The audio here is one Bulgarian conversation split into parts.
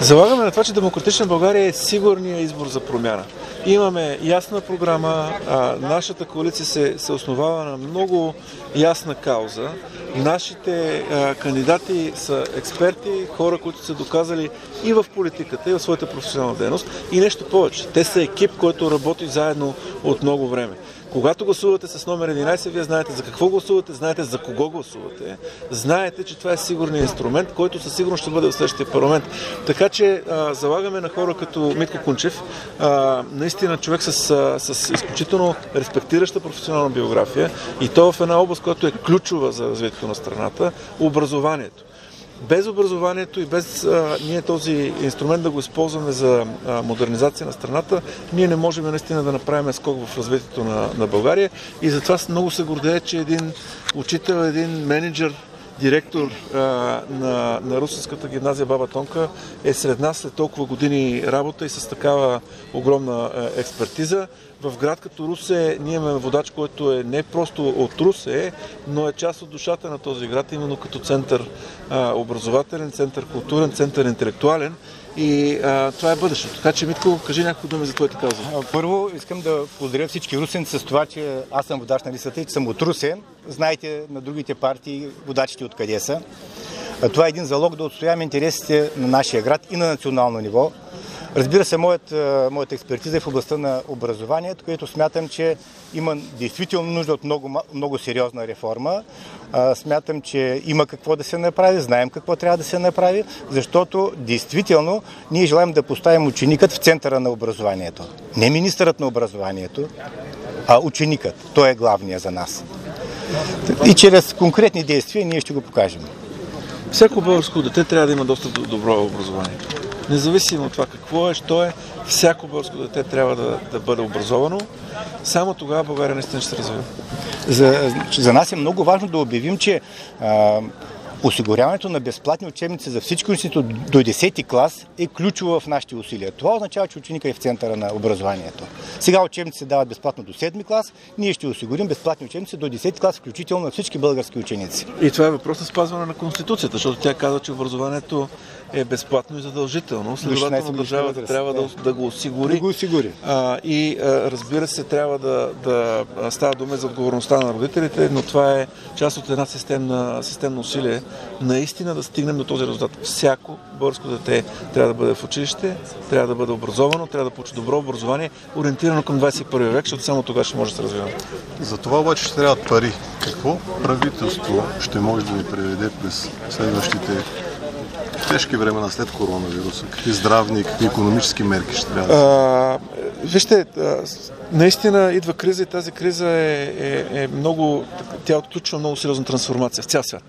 Залагаме на това, че Демократична България е сигурния избор за промяна. Имаме ясна програма, а, нашата коалиция се, се основава на много ясна кауза. Нашите а, кандидати са експерти, хора, които са доказали и в политиката, и в своята професионална дейност. И нещо повече. Те са екип, който работи заедно от много време. Когато гласувате с номер 11, вие знаете за какво гласувате, знаете за кого гласувате, знаете, че това е сигурният инструмент, който със сигурност ще бъде в следващия парламент. Така че а, залагаме на хора като Митко Кунчев, а, наистина човек с, а, с изключително респектираща професионална биография и то в една област, която е ключова за развитието на страната образованието без образованието и без а, ние този инструмент да го използваме за а, модернизация на страната, ние не можем наистина да направим скок в развитието на, на България. И затова много се гордея, че един учител, един менеджер, директор а, на, на Русенската гимназия Баба Тонка е сред нас след толкова години работа и с такава огромна а, експертиза. В град като Русе ние имаме водач, който е не просто от Русе, но е част от душата на този град, именно като център а, образователен, център културен, център интелектуален. И а, това е бъдещето. Така че, Митко, кажи няколко думи за твоята кауза. Първо искам да поздравя всички русенци с това, че аз съм водач на листата и че съм от Русе. Знаете на другите партии водачите откъде са. Това е един залог да отстояваме интересите на нашия град и на национално ниво. Разбира се, моят, моята експертиза е в областта на образованието, където смятам, че има действително нужда от много, много сериозна реформа. Смятам, че има какво да се направи, знаем какво трябва да се направи, защото действително ние желаем да поставим ученикът в центъра на образованието. Не министърът на образованието, а ученикът. Той е главния за нас. И чрез конкретни действия ние ще го покажем. Всяко българско дете трябва да има достъп до добро образование. Независимо от това какво е, що е, всяко българско дете трябва да, да бъде образовано. Само тогава България наистина ще се развива. За, за нас е много важно да обявим, че а, Осигуряването на безплатни учебници за всички ученици до 10 клас е ключово в нашите усилия. Това означава, че ученика е в центъра на образованието. Сега учебници се дават безплатно до 7 клас, ние ще осигурим безплатни учебници до 10 клас, включително на всички български ученици. И това е въпрос на спазване на Конституцията, защото тя казва, че образованието е безплатно и задължително. Следователно държавата трябва да, да го осигури. Да го осигури. А, и а, разбира се, трябва да, да става дума за отговорността на родителите, но това е част от една системна, системно усилие наистина да стигнем до този резултат. Всяко българско дете трябва да бъде в училище, трябва да бъде образовано, трябва да получи добро образование, ориентирано към 21 век, защото само тогава ще може да се развива. За това обаче ще трябват пари. Какво правителство ще може да ни приведе през следващите тежки времена след коронавируса? Какви здравни, какви економически мерки ще трябва се? Вижте, наистина идва криза и тази криза е, е, е много, тя отключва много сериозна трансформация в цял свят.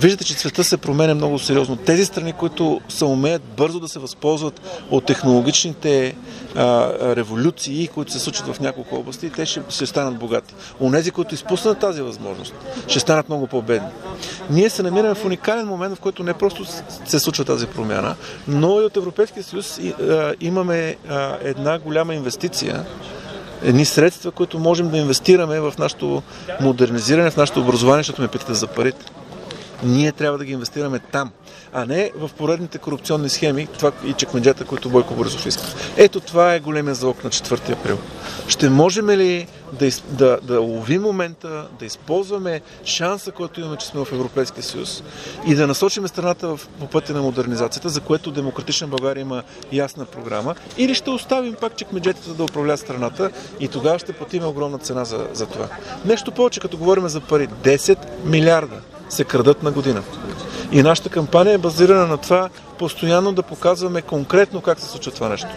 Виждате, че света се променя много сериозно. Тези страни, които се умеят бързо да се възползват от технологичните а, революции, които се случват в няколко области, те ще, ще станат богати. Онези, които изпуснат тази възможност, ще станат много по-бедни. Ние се намираме в уникален момент, в който не просто се случва тази промяна, но и от Европейския съюз имаме една голяма инвестиция едни средства, които можем да инвестираме в нашето модернизиране, в нашето образование, защото ме питате за парите. Ние трябва да ги инвестираме там, а не в поредните корупционни схеми това и чекмеджета, които Бойко Борисов иска. Ето това е големия залог на 4 април. Ще можем ли да, да, да ловим момента, да използваме шанса, който имаме, че сме в Европейския съюз и да насочим страната в, по пътя на модернизацията, за което Демократична България има ясна програма, или ще оставим пак чекмеджетата да управляват страната и тогава ще платим огромна цена за, за това. Нещо повече, като говорим за пари. 10 милиарда се крадат на година. И нашата кампания е базирана на това постоянно да показваме конкретно как се случва това нещо.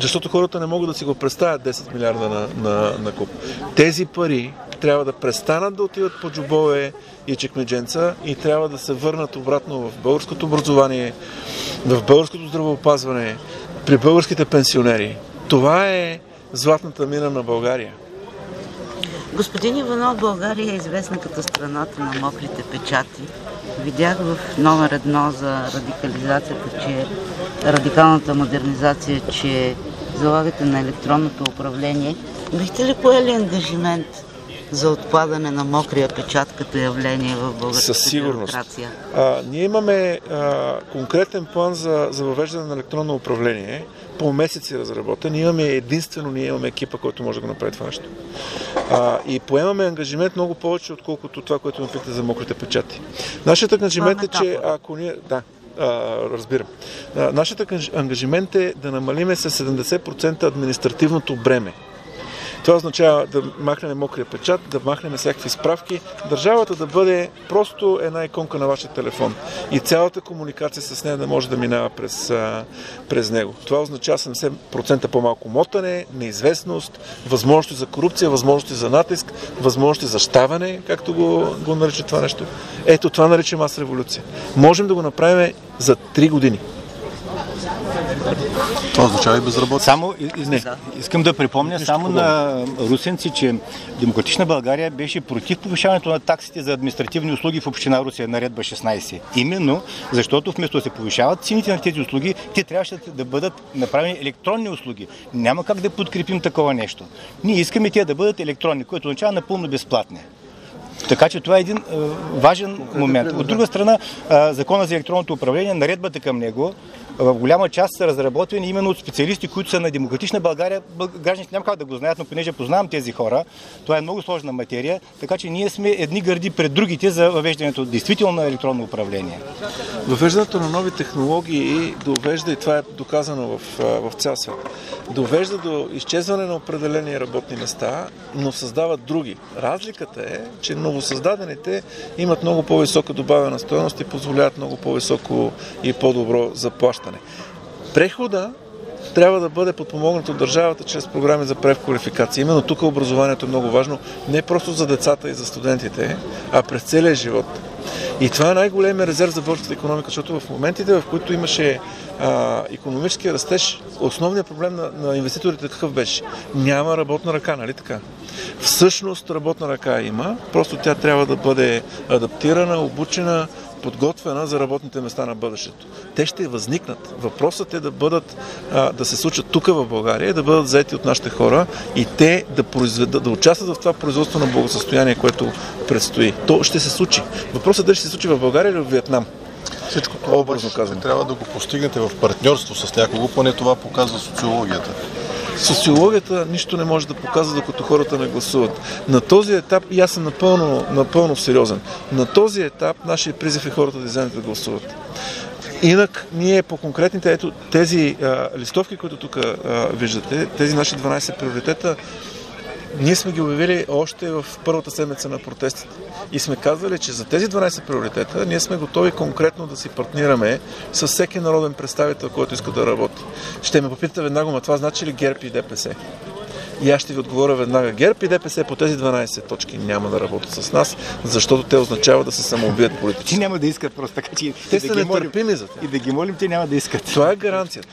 Защото хората не могат да си го представят 10 милиарда на, на, на куп. Тези пари трябва да престанат да отиват по джобове и чекмедженца и трябва да се върнат обратно в българското образование, в българското здравеопазване, при българските пенсионери. Това е златната мина на България. Господин Иванов, България е известна като страната на мокрите печати. Видях в номер едно за радикализацията, че радикалната модернизация, че залагате на електронното управление. Бихте ли поели ангажимент за отпадане на мокрия печат като явление в българската Със сигурност. бюрокрация? А, ние имаме а, конкретен план за, за въвеждане на електронно управление, по месеци разработен. Имаме единствено, ние имаме екипа, който може да го направи това нещо. А, и поемаме ангажимент много повече, отколкото това, което ме питате за мокрите печати. Нашият ангажимент е, че ако ние... Да, а, разбирам. А, нашият ангажимент е да намалиме с 70% административното бреме. Това означава да махнем мокрия печат, да махнем всякакви справки, държавата да бъде просто една иконка на вашия телефон и цялата комуникация с нея да може да минава през, през него. Това означава 70% по-малко мотане, неизвестност, възможности за корупция, възможности за натиск, възможности за щаване, както го, го нарича това нещо. Ето това наричам аз революция. Можем да го направим за 3 години. Това означава и безработица. Само, не. искам да припомня само на русенци, че Демократична България беше против повишаването на таксите за административни услуги в община Русия, наредба 16. Именно защото вместо да се повишават цените на тези услуги, те трябваше да бъдат направени електронни услуги. Няма как да подкрепим такова нещо. Ние искаме те да бъдат електронни, което означава напълно безплатни. Така че това е един е, важен момент. От друга страна, е, закона за електронното управление, наредбата към него, в голяма част са разработени именно от специалисти, които са на демократична България. Гражданите няма как да го знаят, но понеже познавам тези хора, това е много сложна материя, така че ние сме едни гърди пред другите за въвеждането действително на електронно управление. Въвеждането на нови технологии довежда, и това е доказано в, в цял свят, довежда до изчезване на определени работни места, но създават други. Разликата е, че новосъздадените имат много по-висока добавена стоеност и позволяват много по-високо и по-добро заплащане. Прехода трябва да бъде подпомогнат от държавата чрез програми за преквалификация. Именно тук образованието е много важно, не просто за децата и за студентите, а през целия живот. И това е най-големият резерв за българската економика, защото в моментите, в които имаше а, економически растеж, основният проблем на, на инвеститорите какъв беше? Няма работна ръка, нали така? Всъщност работна ръка има, просто тя трябва да бъде адаптирана, обучена, подготвена за работните места на бъдещето. Те ще възникнат. Въпросът е да бъдат, да се случат тук в България, да бъдат заети от нашите хора и те да, произведат, да участват в това производство на благосъстояние, което предстои. То ще се случи. Въпросът е дали ще се случи в България или в Виетнам. Всичко това образно казано. Трябва да го постигнете в партньорство с някого, поне това показва социологията. Социологията нищо не може да показва, докато хората не гласуват. На този етап, и аз съм напълно, напълно сериозен, на този етап нашия призив е хората да излезат да гласуват. Инак, ние по конкретните, ето тези а, листовки, които тук виждате, тези наши 12 приоритета, ние сме ги обявили още в първата седмица на протестите. И сме казали, че за тези 12 приоритета ние сме готови конкретно да си партнираме с всеки народен представител, който иска да работи. Ще ме попитате веднага, но това значи ли ГЕРБ и ДПС? И аз ще ви отговоря веднага. ГЕРБ и ДПС по тези 12 точки няма да работят с нас, защото те означават да се самоубият политици. Ти няма да искат просто така, че те са да нетърпими за И да ги молим, те няма да искат. Това е гаранцията.